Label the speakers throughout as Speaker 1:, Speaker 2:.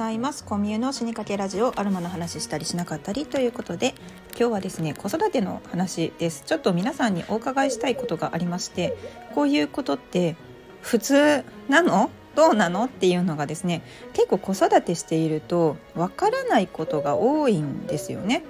Speaker 1: ざいます。コミュの死にかけラジオアルマの話したりしなかったりということで今日はですね子育ての話です。ちょっと皆さんにお伺いしたいことがありましてこういうことって普通なの？どうなの？っていうのがですね結構子育てしているとわからないことが多いんですよね。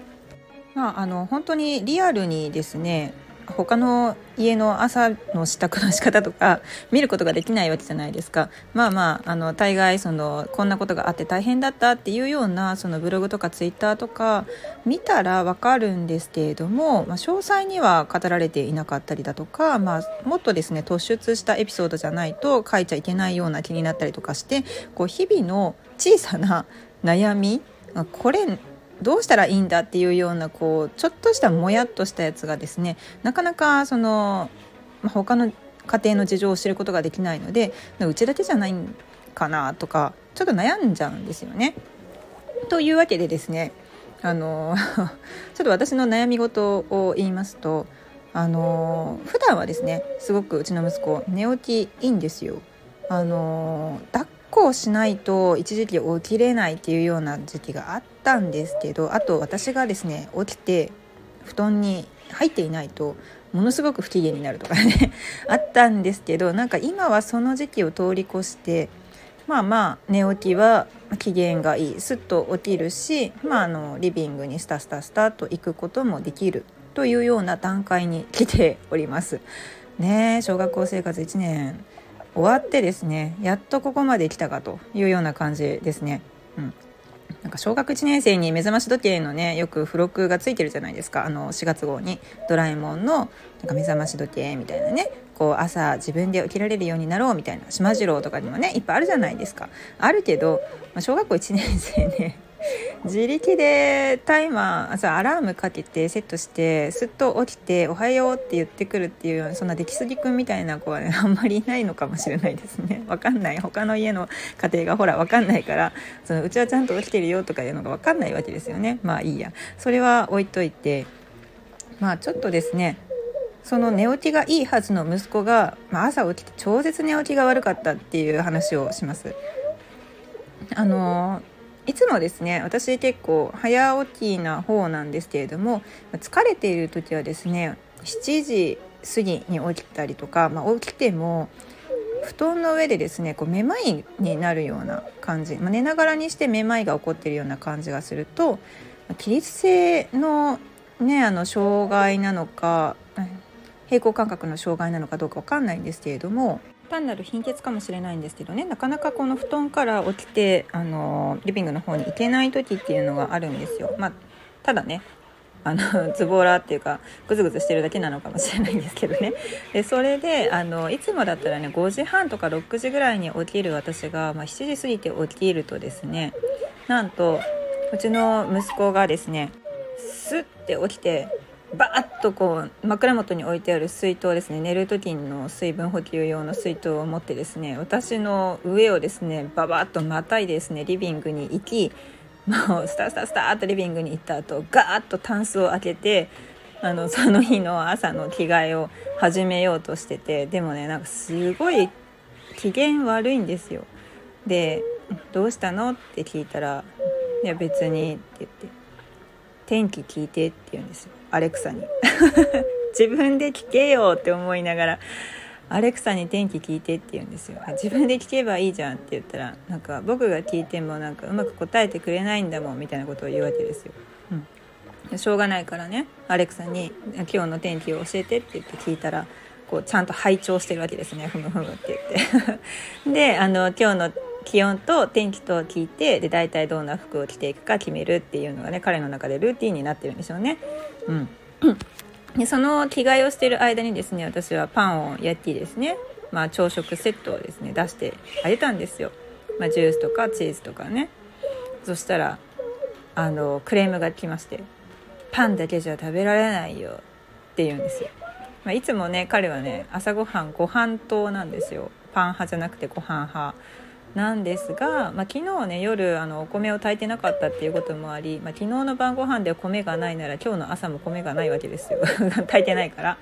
Speaker 1: まああの本当にリアルにですね他の家の朝の支度の仕方とか見ることができないわけじゃないですか。まあまああの大概そのこんなことがあって大変だったっていうようなそのブログとかツイッターとか見たらわかるんですけれども、まあ、詳細には語られていなかったりだとか、まあ、もっとですね突出したエピソードじゃないと書いちゃいけないような気になったりとかしてこう日々の小さな悩みこれどうしたらいいんだっていうようなこうちょっとしたもやっとしたやつがですねなかなかその、まあ、他の家庭の事情を知ることができないのでうちだけじゃないんかなとかちょっと悩んじゃうんですよね。というわけでですねあの ちょっと私の悩み事を言いますとあの普段はですねすごくうちの息子寝起きいいんですよ。あの抱っこをしないと一時期起きれないっていうような時期があったんですけどあと私がですね起きて布団に入っていないとものすごく不機嫌になるとかね あったんですけどなんか今はその時期を通り越してまあまあ寝起きは機嫌がいいすっと起きるし、まあ、あのリビングにスタスタスタと行くこともできるというような段階に来ております。ね小学校生活1年終わってですねやっとここまで来たかというような感じですね。なんか小学1年生に目覚まし時計のねよく付録がついてるじゃないですか。あの4月号に「ドラえもんのなんか目覚まし時計」みたいなね。こう朝自分で起きられるようになろうみたいなしまじろうとかにもねいっぱいあるじゃないですか。あるけど、まあ、小学校1年生ね 自力でタイマー朝アラームかけてセットしてすっと起きて「おはよう」って言ってくるっていうそんな出来すぎくんみたいな子はね あんまりいないのかもしれないですね。分かんない。他の家の家庭がほら分かんないからそのうちはちゃんと起きてるよとかいうのが分かんないわけですよね。まあいいや。それは置いといてまあちょっとですねその寝起きがいいはずの息子が、まあ、朝起きて超絶寝起きが悪かったっていう話をします。あのいつもですね私結構早起きな方なんですけれども疲れている時はですね7時過ぎに起きたりとか、まあ、起きても布団の上でですねこうめまいになるような感じ、まあ、寝ながらにしてめまいが起こっているような感じがすると起立性の,、ね、あの障害なのか平衡感覚の障害なのかどうか分かんないんですけれども単なる貧血かもしれないんですけどねなかなかこの布団から起きてあのリビングの方に行けない時っていうのがあるんですよ。まあ、ただねあの ズボラっていうかグズグズしてるだけなのかもしれないんですけどねでそれであのいつもだったらね5時半とか6時ぐらいに起きる私が、まあ、7時過ぎて起きるとですねなんとうちの息子がですねスッて起きてバーッとこう枕元に置いてある水筒ですね寝る時の水分補給用の水筒を持ってですね私の上をですねババッとまたいですねリビングに行きもうスタスタスターとリビングに行った後ガーッとタンスを開けてあのその日の朝の着替えを始めようとしててでもねなんかすごい機嫌悪いんですよ。で「どうしたの?」って聞いたら「いや別に」って言って「天気聞いて」って言うんですよ。アレクサに。自分で聞けよって思いながらアレクサに天気聞いてって言うんですよ。自分で聞けばいいじゃんって言ったらなんか僕が聞いてもなんかうまく答えてくれないんだもんみたいなことを言うわけですよ、うん、しょうがないからねアレクサに「今日の天気を教えて」って言って聞いたらこうちゃんと拝聴してるわけですね。ふむふむって言って。であの今日の気温と天気と聞いてで大体どんな服を着ていくか決めるっていうのがね彼の中でルーティンになってるんでしょうね。うん、でその着替えをしている間にですね私はパンを焼きですね、まあ、朝食セットをですね出してあげたんですよ、まあ、ジュースとかチーズとかね。そしたらあのクレームが来まして「パンだけじゃ食べられないよ」って言うんですよ、まあ、いつもね彼はね朝ごはんご飯糖なんですよ。パン派じゃなくてご飯派。なんですが、まあ、昨日ね夜あのお米を炊いてなかったっていうこともあり、まあ、昨日の晩ご飯で米がないなら今日の朝も米がないわけですよ。炊いてないから。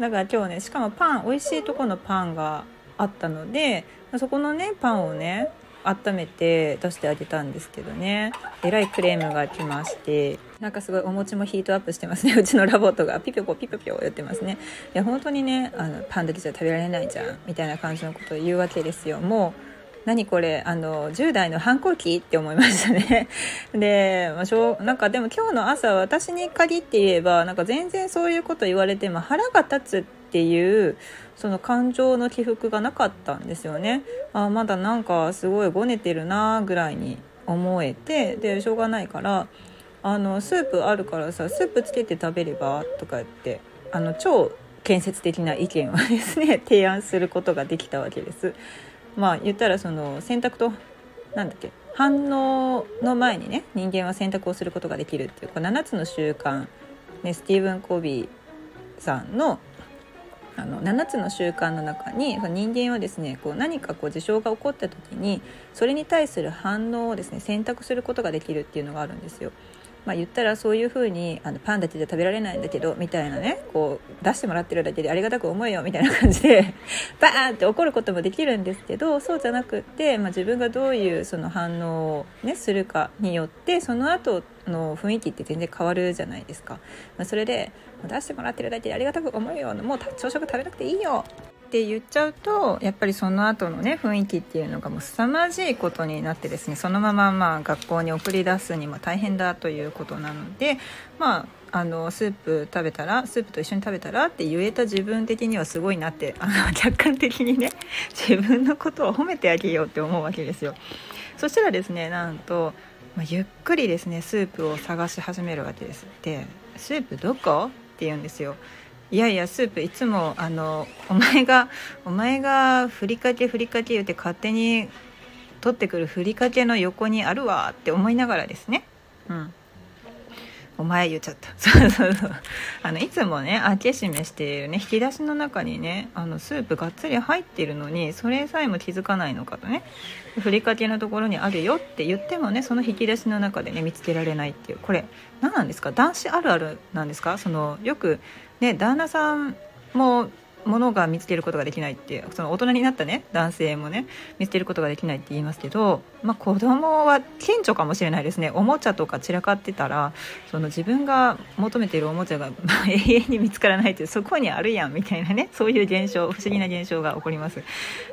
Speaker 1: だから今日ねしかもパン美味しいとこのパンがあったのでそこのねパンをね温めて出してあげたんですけどね。えらいクレームが来まして。なんかすごいおもちもヒートアップしてますね。うちの LOVOT が。ピピョポピピョピョ言ってますね。いや本当にねあのパンだけじゃ食べられないじゃんみたいな感じのことを言うわけですよ。もう何これ？あの10代の反抗期って思いましたね。で、まあ、しょなんかでも今日の朝私に限って言えばなんか全然そういうこと言われても腹が立つっていうその感情の起伏がなかったんですよね。あまだなんかすごいごねてるなぐらいに思えてでしょうがないからあのスープあるからさスープつけて食べればとか言ってあの超建設的な意見をですね提案することができたわけです。まあ言ったらその選択となんだっけ反応の前にね人間は選択をすることができるっていうこう7つの習慣、ね、スティーブン・コビーさんのあの7つの習慣の中に人間はですねこう何かこう事象が起こった時にそれに対する反応をですね選択することができるっていうのがあるんですよ。まあ、言ったらそういうふうにあのパンだけじゃ食べられないんだけどみたいなねこう出してもらってるだけでありがたく思えよみたいな感じで バーンって怒ることもできるんですけどそうじゃなくって、まあ、自分がどういうその反応を、ね、するかによってその後の雰囲気って全然変わるじゃないですか。まあ、それで出してもらってるだけでありがたく思えよもう朝食食べなくていいよって言っちゃうとやっぱりその後のね雰囲気っていうのがもう凄まじいことになってですねそのまままあ学校に送り出すにも大変だということなのでまああのスープ食べたらスープと一緒に食べたらって言えた自分的にはすごいなってあの客観的にね自分のことを褒めてあげようって思うわけですよ。そしたらですねなんと、まあ、ゆっくりですねスープを探し始めるわけです。で「スープどこ?」って言うんですよ。いやいやスープいつもあのお前がお前がふりかけふりかけ言って勝手に取ってくるふりかけの横にあるわって思いながらですね。うん。お前言っちゃった。そうそうそう。あのいつもね開け閉めしているね引き出しの中にねあのスープがっつり入ってるのにそれさえも気づかないのかとねふりかけのところにあるよって言ってもねその引き出しの中でね見つけられないっていう。これ何なんですか？男子あるあるなんですか？そのよくね旦那さんもものが見つけることができないってその大人になったね男性もね見つけることができないって言いますけど、まあ、子供は顕著かもしれないですね。おもちゃとか散らかってたらその自分が求めているおもちゃが ま永遠に見つからないってそこにあるやんみたいなねそういう現象不思議な現象が起こります。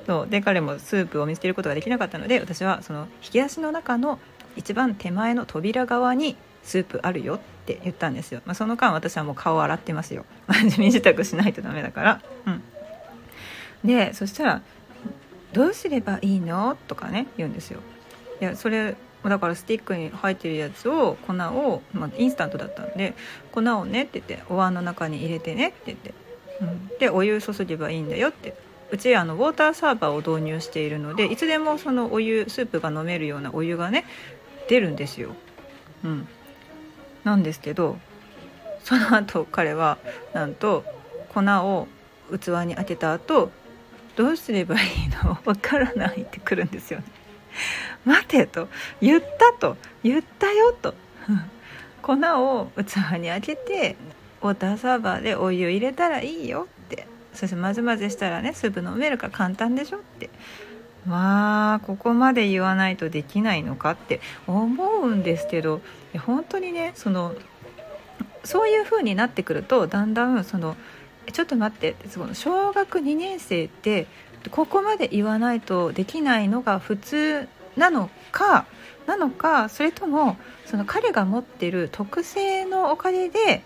Speaker 1: そうで彼もスープを見つけることができなかったので私はその引き出しの中の一番手前の扉側にスープあるよってって言ったんですよ、まあ、その間私はもう顔洗ってますよ。身支度しないとダメだから。うん。でそしたら「どうすればいいの?」とかね言うんですよ。いやそれだからスティックに入ってるやつを粉を、まあ、インスタントだったんで粉をねって言ってお椀の中に入れてねって言って、うん、でお湯注げばいいんだよって。うちあのウォーターサーバーを導入しているのでいつでもそのお湯スープが飲めるようなお湯がね出るんですよ。うん、なんですけどその後彼はなんと粉を器に当てた後どうすればいいのわからないってくるんですよね。待てと言ったと言ったよと。粉を器にあけてウォーターサーバーでお湯入れたらいいよって。そして混ぜ混ぜしたらねスープ飲めるから簡単でしょって。まあここまで言わないとできないのかって思うんですけど本当にねそのそういう風になってくるとだんだんそのちょっと待ってその小学2年生ってここまで言わないとできないのが普通なのかなのかそれともその彼が持ってる特性のおかげで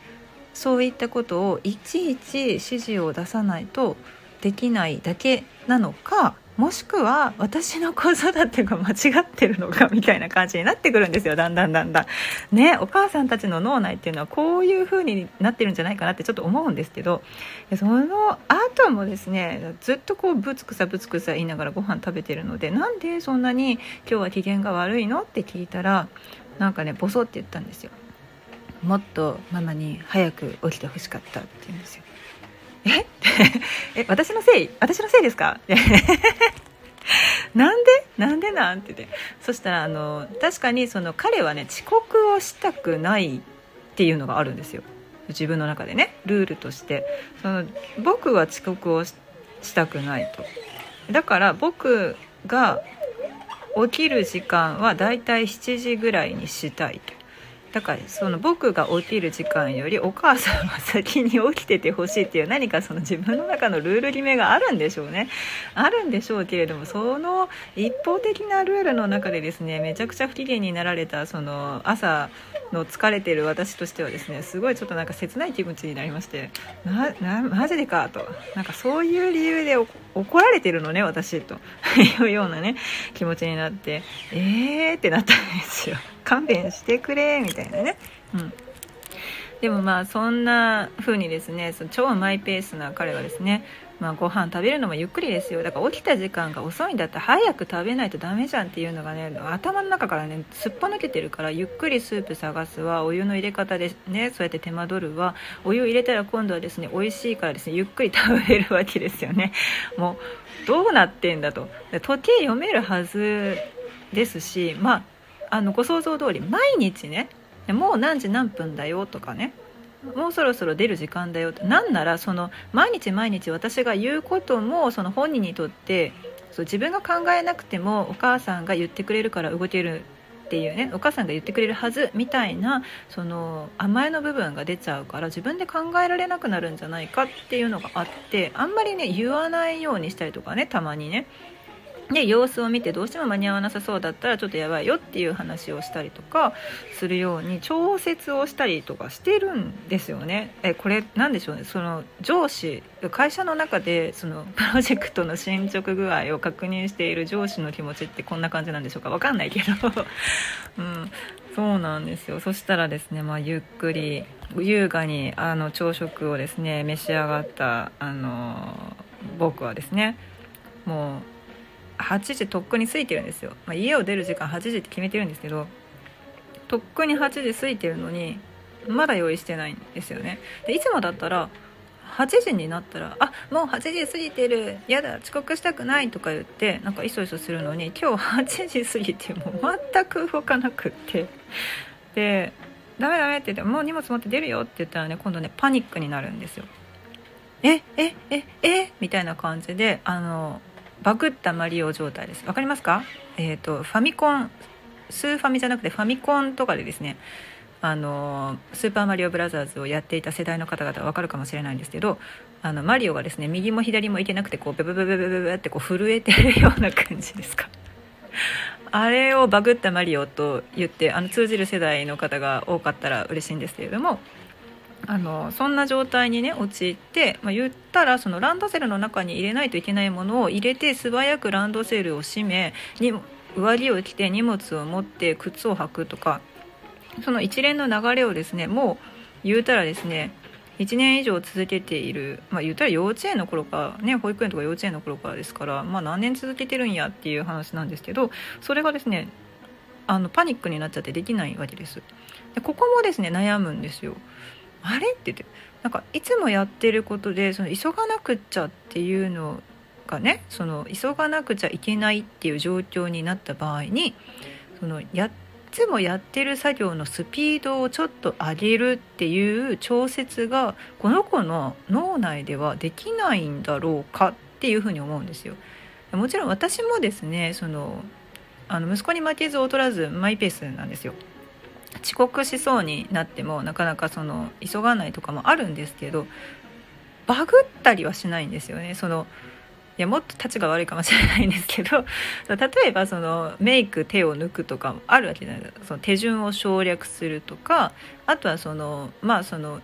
Speaker 1: そういったことをいちいち指示を出さないとできないだけなのかもしくは私の子育てが間違ってるのかみたいな感じになってくるんですよだんだんだんだん。ねお母さんたちの脳内っていうのはこういう風になってるんじゃないかなってちょっと思うんですけどその後もですねずっとこうぶつくさぶつくさ言いながらご飯食べてるのでなんでそんなに今日は機嫌が悪いの？って聞いたらなんかねボソって言ったんですよ。もっとママに早く起きてほしかったって言うんですよ。え？え私のせい？私のせいですか？なんで？なんでなんて言って。そしたらあの確かにその彼はね遅刻をしたくないっていうのがあるんですよ。自分の中でね。ルールとして。その僕は遅刻をしたくないと。だから僕が起きる時間はだいたい7時ぐらいにしたいと。だからその僕が起きる時間よりお母さんは先に起きててほしいっていう何かその自分の中のルール決めがあるんでしょうね。あるんでしょうけれどもその一方的なルールの中でですねめちゃくちゃ不機嫌になられたその朝の疲れてる私としてはですねすごいちょっとなんか切ない気持ちになりましてななマジでかと。なんかそういう理由で怒られてるのね私と。いうようなね気持ちになってえーってなったんですよ。勘弁してくれみたいなね。うん。でもまあそんな風にですねその超マイペースな彼はですね、まあ、ご飯食べるのもゆっくりですよ。だから起きた時間が遅いんだったら早く食べないとダメじゃんっていうのがね頭の中からねすっぱ抜けてるからゆっくりスープ探すわ。お湯の入れ方でね。そうやって手間取るわ。お湯入れたら今度はですね美味しいからですねゆっくり食べるわけですよね。もうどうなってんだと。時計読めるはずですしまああのご想像通り毎日ねもう何時何分だよとかねもうそろそろ出る時間だよと。なんならその毎日毎日私が言うこともその本人にとってそう自分が考えなくてもお母さんが言ってくれるから動けるっていうねお母さんが言ってくれるはずみたいなその甘えの部分が出ちゃうから自分で考えられなくなるんじゃないかっていうのがあってあんまりね言わないようにしたりとかねたまにね。で様子を見てどうしても間に合わなさそうだったらちょっとやばいよっていう話をしたりとかするように調節をしたりとかしてるんですよね。えこれ何でしょうね。その上司会社の中でそのプロジェクトの進捗具合を確認している上司の気持ちってこんな感じなんでしょうか。分かんないけど、うん、そうなんですよ。そしたらですね、まあ、ゆっくり優雅にあの朝食をですね召し上がったあの僕はですねもう8時とっくに過ぎてるんですよ、まあ、家を出る時間8時って決めてるんですけどとっくに8時過ぎてるのにまだ用意してないんですよね。でいつもだったら8時になったら「あもう8時過ぎてるやだ遅刻したくない」とか言ってなんかいそいそするのに今日8時過ぎても全く動かなくって。で「ダメダメ」って言って「もう荷物持って出るよ」って言ったらね今度ねパニックになるんですよ。ええええみたいな感じであのバグったマリオ状態です。わかりますか？えっ、ー、とファミコンスーファミじゃなくてファミコンとかでですねあのスーパーマリオブラザーズをやっていた世代の方々は分かるかもしれないんですけどあのマリオがですね右も左もいけなくてこうベベベベベベベってこう震えてるような感じですか？あれをバグったマリオと言ってあの通じる世代の方が多かったら嬉しいんですけれどもあのそんな状態にね陥って、まあ、言ったらそのランドセルの中に入れないといけないものを入れて素早くランドセルを閉めに上着を着て荷物を持って靴を履くとかその一連の流れをですねもう言うたらですね1年以上続けている、まあ、言ったら幼稚園の頃から、ね、保育園とか幼稚園の頃からですから、まあ、何年続けてるんやっていう話なんですけどそれがですねあのパニックになっちゃってできないわけです。でここもですね悩むんですよ。あれ？って言ってなんかいつもやってることでその急がなくちゃっていうのがねその急がなくちゃいけないっていう状況になった場合にそのやっつもやってる作業のスピードをちょっと上げるっていう調節がこの子の脳内ではできないんだろうかっていうふうに思うんですよ。もちろん私もですねそのあの息子に負けず劣らずマイペースなんですよ。遅刻しそうになってもなかなかその急がないとかもあるんですけどバグったりはしないんですよね。そのいやもっと立ちが悪いかもしれないんですけど 例えばそのメイク手を抜くとかもあるわけじゃないですか。その手順を省略するとかあとはそのまあその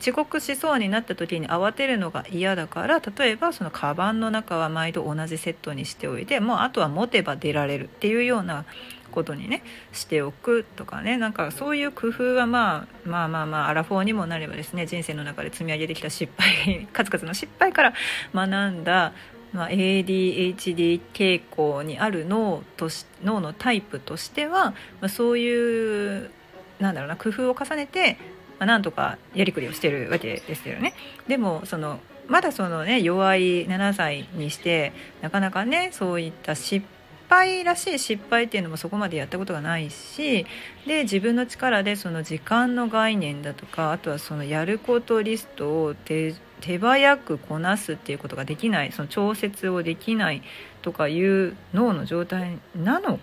Speaker 1: 遅刻しそうになった時に慌てるのが嫌だから例えばそのカバンの中は毎度同じセットにしておいてもうあとは持てば出られるっていうようなことにねしておくとかねなんかそういう工夫はまあまあまあまあアラフォーにもなればですね人生の中で積み上げてきた失敗 数々の失敗から学んだ、まあ、ADHD 傾向にある脳とし脳のタイプとしては、まあ、そういうなんだろうな工夫を重ねて、まあ、なんとかやりくりをしてるわけですよね。でもそのまだそのね弱い7歳にしてなかなかねそういった失敗らしい失敗っていうのもそこまでやったことがないしで自分の力でその時間の概念だとかあとはそのやることリストを手早くこなすっていうことができないその調節をできないとかいう脳の状態なの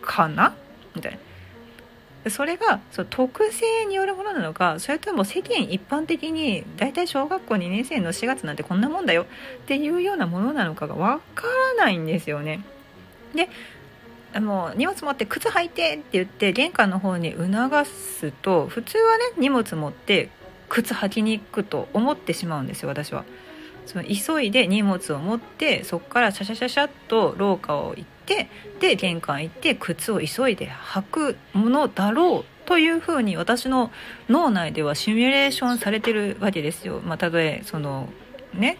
Speaker 1: かな？みたいなそれがその特性によるものなのかそれとも世間一般的に大体小学校2年生の4月なんてこんなもんだよっていうようなものなのかがわからないんですよね。でもう荷物持って靴履いてって言って玄関の方に促すと普通はね荷物持って靴履きに行くと思ってしまうんですよ私は。その急いで荷物を持ってそこからシャシャシャシャッと廊下を行ってで玄関行って靴を急いで履くものだろうというふうに私の脳内ではシミュレーションされてるわけですよ。まあ、たとえそのね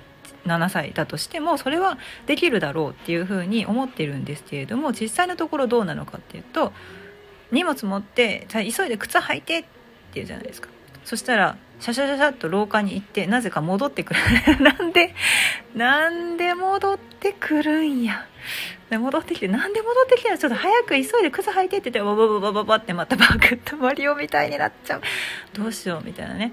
Speaker 1: 7歳だとしてもそれはできるだろうっていうふうに思ってるんですけれども実際のところどうなのかっていうと荷物持って急いで靴履いてって言うじゃないですか。そしたらシャシャシャシャッと廊下に行ってなぜか戻ってくる。なんでなんで戻ってくるんや。で戻ってきてなんで戻ってきたらちょっと早く急いで靴履いてって言ってババババババってまたバクッとマリオみたいになっちゃう。どうしようみたいなね、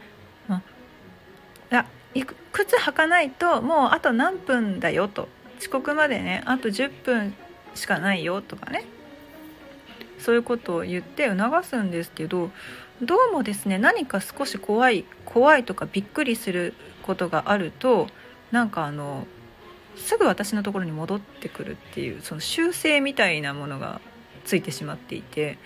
Speaker 1: 靴履かないともうあと何分だよと。遅刻までねあと10分しかないよとかね。そういうことを言って促すんですけどどうもですね何か少し怖い怖いとかびっくりすることがあるとなんかあのすぐ私のところに戻ってくるっていうその修正みたいなものがついてしまっていて。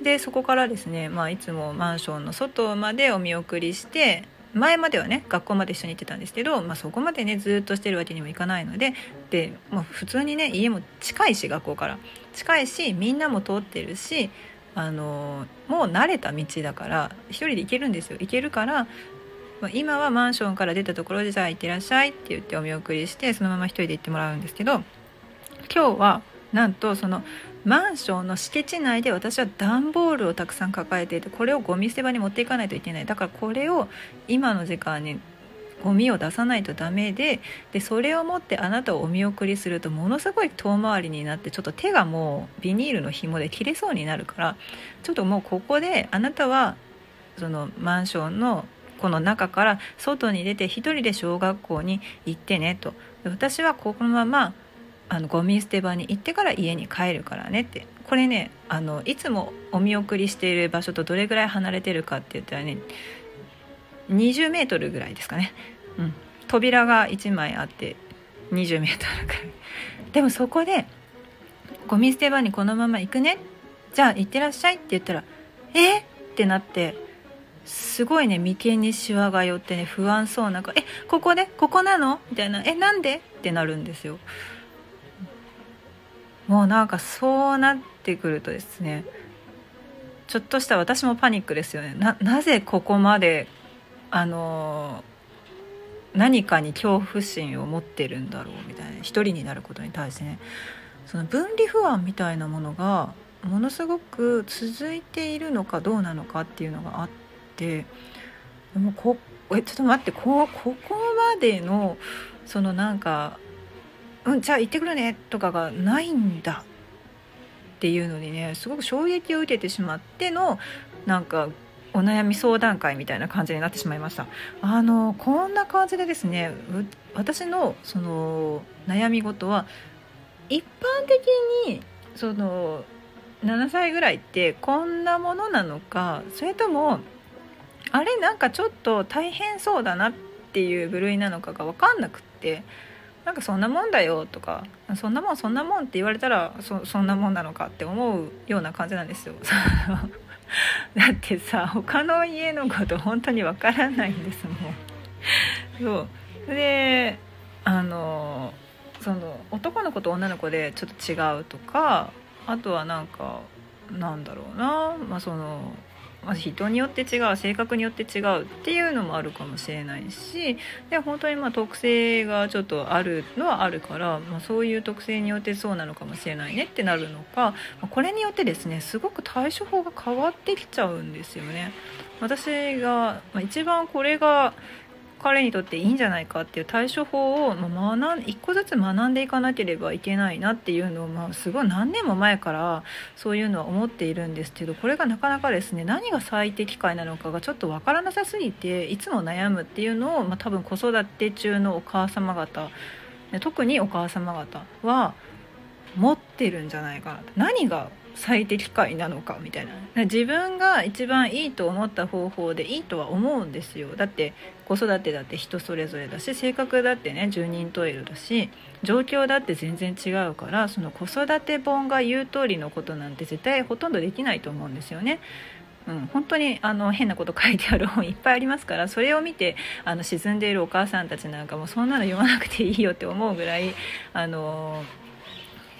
Speaker 1: でそこからですね、まあ、いつもマンションの外までお見送りして前まではね学校まで一緒に行ってたんですけど、まあ、そこまでねずっとしてるわけにもいかないのでで、まあ、普通にね家も近いし学校から。近いしみんなも通ってるしあのもう慣れた道だから一人で行けるんですよ。行けるからまあ今はマンションから出たところで「じゃあ行ってらっしゃい」って言ってお見送りしてそのまま一人で行ってもらうんですけど今日はなんとそのマンションの敷地内で私は段ボールをたくさん抱えていてこれをゴミ捨て場に持っていかないといけない。だからこれを今の時間にゴミを出さないとダメででそれを持ってあなたをお見送りするとものすごい遠回りになってちょっと手がもうビニールの紐で切れそうになるからちょっともうここであなたはそのマンションのこの中から外に出て1人で小学校に行ってねと。私はこのままあのゴミ捨て場に行ってから家に帰るからねって。これねあのいつもお見送りしている場所とどれぐらい離れてるかって言ったらね20メートルぐらいですかね、うん、扉が1枚あって20メートルぐらい。でもそこでゴミ捨て場にこのまま行くね。じゃあ行ってらっしゃいって言ったらえ？ってなってすごいね眉間にしわが寄ってね不安そうな顔「えここで？ここなの?」みたいな「えなんで?」ってなるんですよ。もうなんかそうなってくるとですねちょっとした私もパニックですよね。ななぜここまであの何かに恐怖心を持ってるんだろうみたいな一人になることに対してね。その分離不安みたいなものがものすごく続いているのかどうなのかっていうのがあってでもこえちょっと待ってこここまでのそのなんか「うんじゃあ行ってくるね」とかがないんだっていうのにねすごく衝撃を受けてしまってのなんかお悩み相談会みたいな感じになってしまいました。あのこんな感じでですね私のその悩み事は一般的にその7歳ぐらいってこんなものなのかそれともあれなんかちょっと大変そうだなっていう部類なのかが分かんなくってなんかそんなもんだよとかそんなもんそんなもんって言われたらそそんなもんなのかって思うような感じなんですよ。だってさ他の家のこと本当にわからないんですもん。そうであのその男の子と女の子でちょっと違うとかあとはなんかなんだろうな、まあ、そのまあ、人によって違う性格によって違うっていうのもあるかもしれないしで本当にまあ特性がちょっとあるのはあるから、まあ、そういう特性によってそうなのかもしれないねってなるのか、ま、これによってですねすごく対処法が変わってきちゃうんですよね。私が、まあ、一番これが彼にとっていいんじゃないかっていう対処法を、まあ、学ん一個ずつ学んでいかなければいけないなっていうのを、まあ、すごい何年も前からそういうのは思っているんですけどこれがなかなかですね何が最適解なのかがちょっと分からなさすぎていつも悩むっていうのを、まあ、多分子育て中のお母様方特にお母様方は持ってるんじゃないかな何が最適解なのかみたいな自分が一番いいと思った方法でいいとは思うんですよだって子育てだって人それぞれだし性格だってね十人十色だし状況だって全然違うからその子育て本が言う通りのことなんて絶対ほとんどできないと思うんですよね。うん、本当にあの変なこと書いてある本 いっぱいありますからそれを見てあの沈んでいるお母さんたちなんかもそんなの読まなくていいよって思うぐらいあの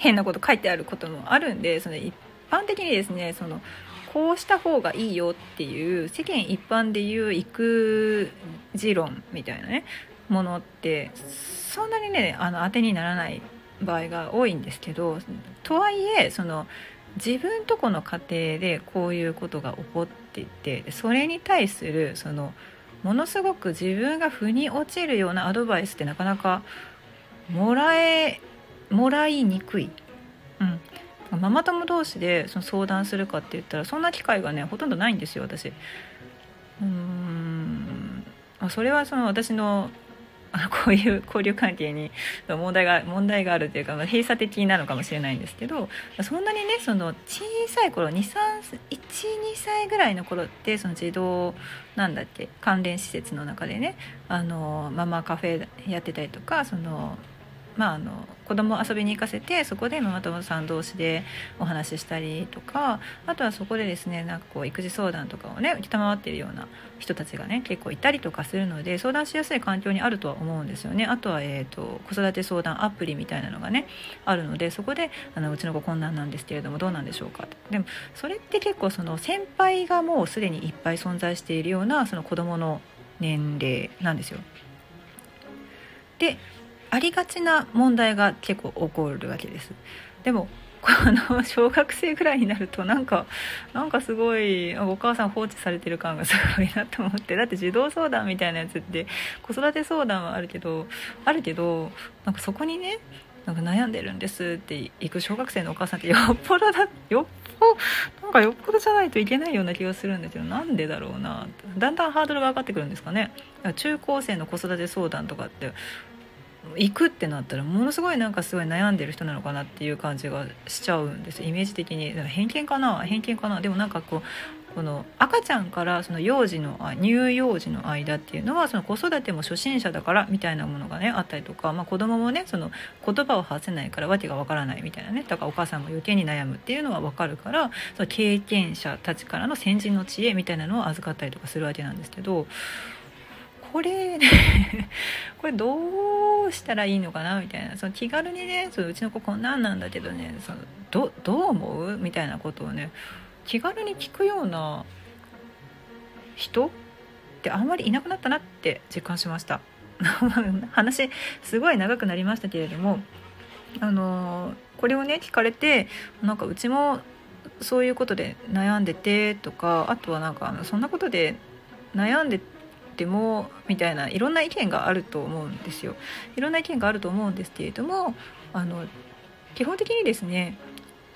Speaker 1: 変なこと書いてあることもあるんでその一般的にですねそのこうした方がいいよっていう世間一般でいう育児論みたいなねものってそんなにねあの当てにならない場合が多いんですけどとはいえその自分とこの家庭でこういうことが起こっていてそれに対するそのものすごく自分が腑に落ちるようなアドバイスってなかなかもらえもらいにくい、うん、ママ友同士でその相談するかって言ったらそんな機会がねほとんどないんですよ私。うーん。それはその私のこういう交流関係に問題が問題があるというか、まあ、閉鎖的なのかもしれないんですけどそんなにねその小さい頃12歳ぐらいの頃ってその児童なんだっけ関連施設の中でねあのママカフェやってたりとかそのまあ、あの子供遊びに行かせてそこでママ友さん同士でお話ししたりとかあとはそこでですねなんかこう育児相談とかをね承っているような人たちがね結構いたりとかするので相談しやすい環境にあるとは思うんですよねあとは、えーと、子育て相談アプリみたいなのがねあるのでそこであのうちの子こんなんですけれどもどうなんでしょうかでもそれって結構その先輩がもうすでにいっぱい存在しているようなその子どもの年齢なんですよ。でありがちな問題が結構起こるわけです。でもこの小学生ぐらいになるとなんか なんかすごいお母さん放置されてる感がすごいなと思って。だって児童相談みたいなやつって子育て相談はあるけどあるけどなんかそこにねなんか悩んでるんですって行く小学生のお母さんってよっぽどだよっぽなんかよっぽどじゃないといけないような気がするんですよ。なんでだろうな。だんだんハードルが上がってくるんですかね。中高生の子育て相談とかって行くってなったらものすごいなんかすごい悩んでる人なのかなっていう感じがしちゃうんです。イメージ的に。偏見かな？偏見かな？でもなんかこうこの赤ちゃんからその幼児の乳幼児の間っていうのはその子育ても初心者だからみたいなものがねあったりとか、まあ、子供もねその言葉を発せないから訳がわからないみたいなね。だからお母さんも余計に悩むっていうのは分かるからその経験者たちからの先人の知恵みたいなのを預かったりとかするわけなんですけどこれ これどうしたらいいのかなみたいな。その気軽にねそのうちの子こんなんなんだけどねそのどどう思うみたいなことをね気軽に聞くような人ってあんまりいなくなったなって実感しました。話すごい長くなりましたけれどもあのこれをね聞かれてなんかうちもそういうことで悩んでてとかあとはなんかそんなことで悩んでてもみたいないろんな意見があると思うんですよ。いろんな意見があると思うんですけれどもあの基本的にですね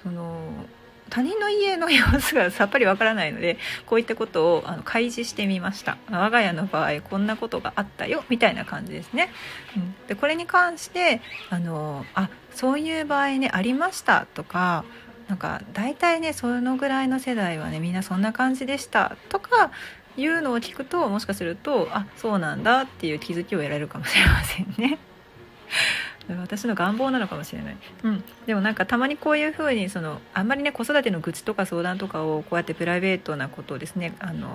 Speaker 1: その他人の家の様子が さっぱりわからないのでこういったことをあの開示してみました。我が家の場合こんなことがあったよみたいな感じですね、うん、でこれに関してあのあそういう場合ねありましたとかなんか大体ねそのぐらいの世代はねみんなそんな感じでしたとかいうのを聞くともしかするとあそうなんだっていう気づきを得られるかもしれませんね。私の願望なのかもしれない、うん、でもなんかたまにこういうふうにそのあんまりね子育ての愚痴とか相談とかをこうやってプライベートなことをですねあの、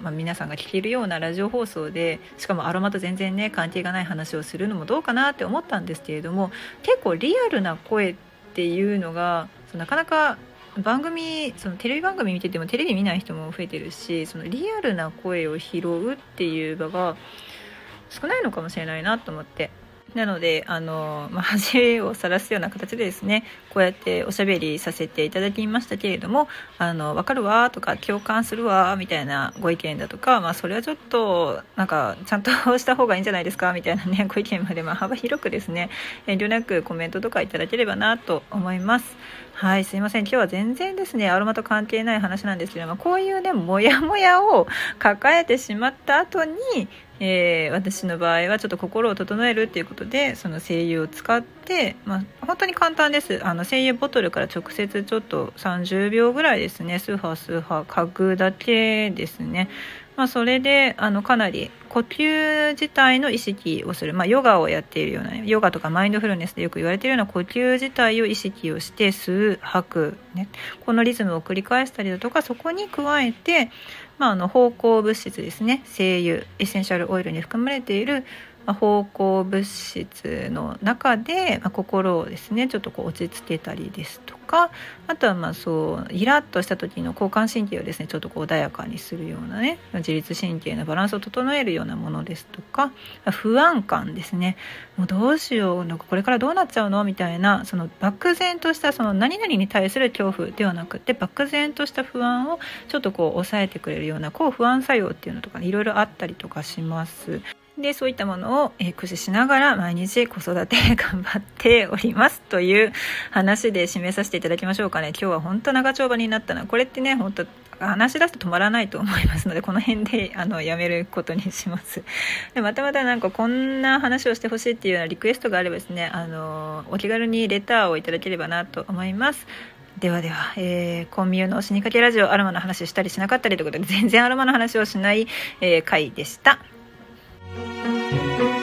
Speaker 1: まあ、皆さんが聞けるようなラジオ放送でしかもアロマと全然ね関係がない話をするのもどうかなって思ったんですけれども結構リアルな声っていうのがなかなか番組そのテレビ番組見ててもテレビ見ない人も増えてるしそのリアルな声を拾うっていう場が少ないのかもしれないなと思って。なのであの、まあ、恥をさらすような形でですねこうやっておしゃべりさせていただきましたけれども「あの分かるわ」とか「共感するわ」みたいなご意見だとか、まあ、それはちょっとなんかちゃんとした方がいいんじゃないですかみたいなねご意見まで、まあ、幅広くですね遠慮なくコメントとかいただければなと思います。はいすいません今日は全然ですねアロマと関係ない話なんですけどもこういうねモヤモヤを抱えてしまった後にえー、私の場合はちょっと心を整えるっていうことでその精油を使って、まあ、本当に簡単です。あの精油ボトルから直接ちょっと30秒ぐらいですね。スーハースーハー嗅ぐだけですね、まあ、それであのかなり呼吸自体の意識をする、まあ、ヨガをやっているような、ね、ヨガとかマインドフルネスでよく言われているような呼吸自体を意識をして吸う吐く、ね、このリズムを繰り返したりだとかそこに加えてまあ、あの芳香物質ですね。精油エッセンシャルオイルに含まれているまあ、芳香物質の中で、まあ、心をですねちょっとこう落ち着けたりですとかあとはまあそうイラッとした時の交感神経をですねちょっとこう穏やかにするようなね自律神経のバランスを整えるようなものですとか不安感ですねもうどうしようなんかこれからどうなっちゃうの？みたいなその漠然としたその何々に対する恐怖ではなくて漠然とした不安をちょっとこう抑えてくれるような抗不安作用っていうのとか、ね、いろいろあったりとかします。でそういったものを、え、駆使しながら毎日子育て頑張っておりますという話で締めさせていただきましょうかね。今日は本当長丁場になったな。これってね本当話し出すと止まらないと思いますのでこの辺であのやめることにします。でまたまたなんかこんな話をしてほしいっていうようなリクエストがあればですねあのお気軽にレターをいただければなと思います。ではでは、えー、コンミューの死にかけラジオアロマの話したりしなかったりということで全然アロマの話をしない、えー、回でした。Música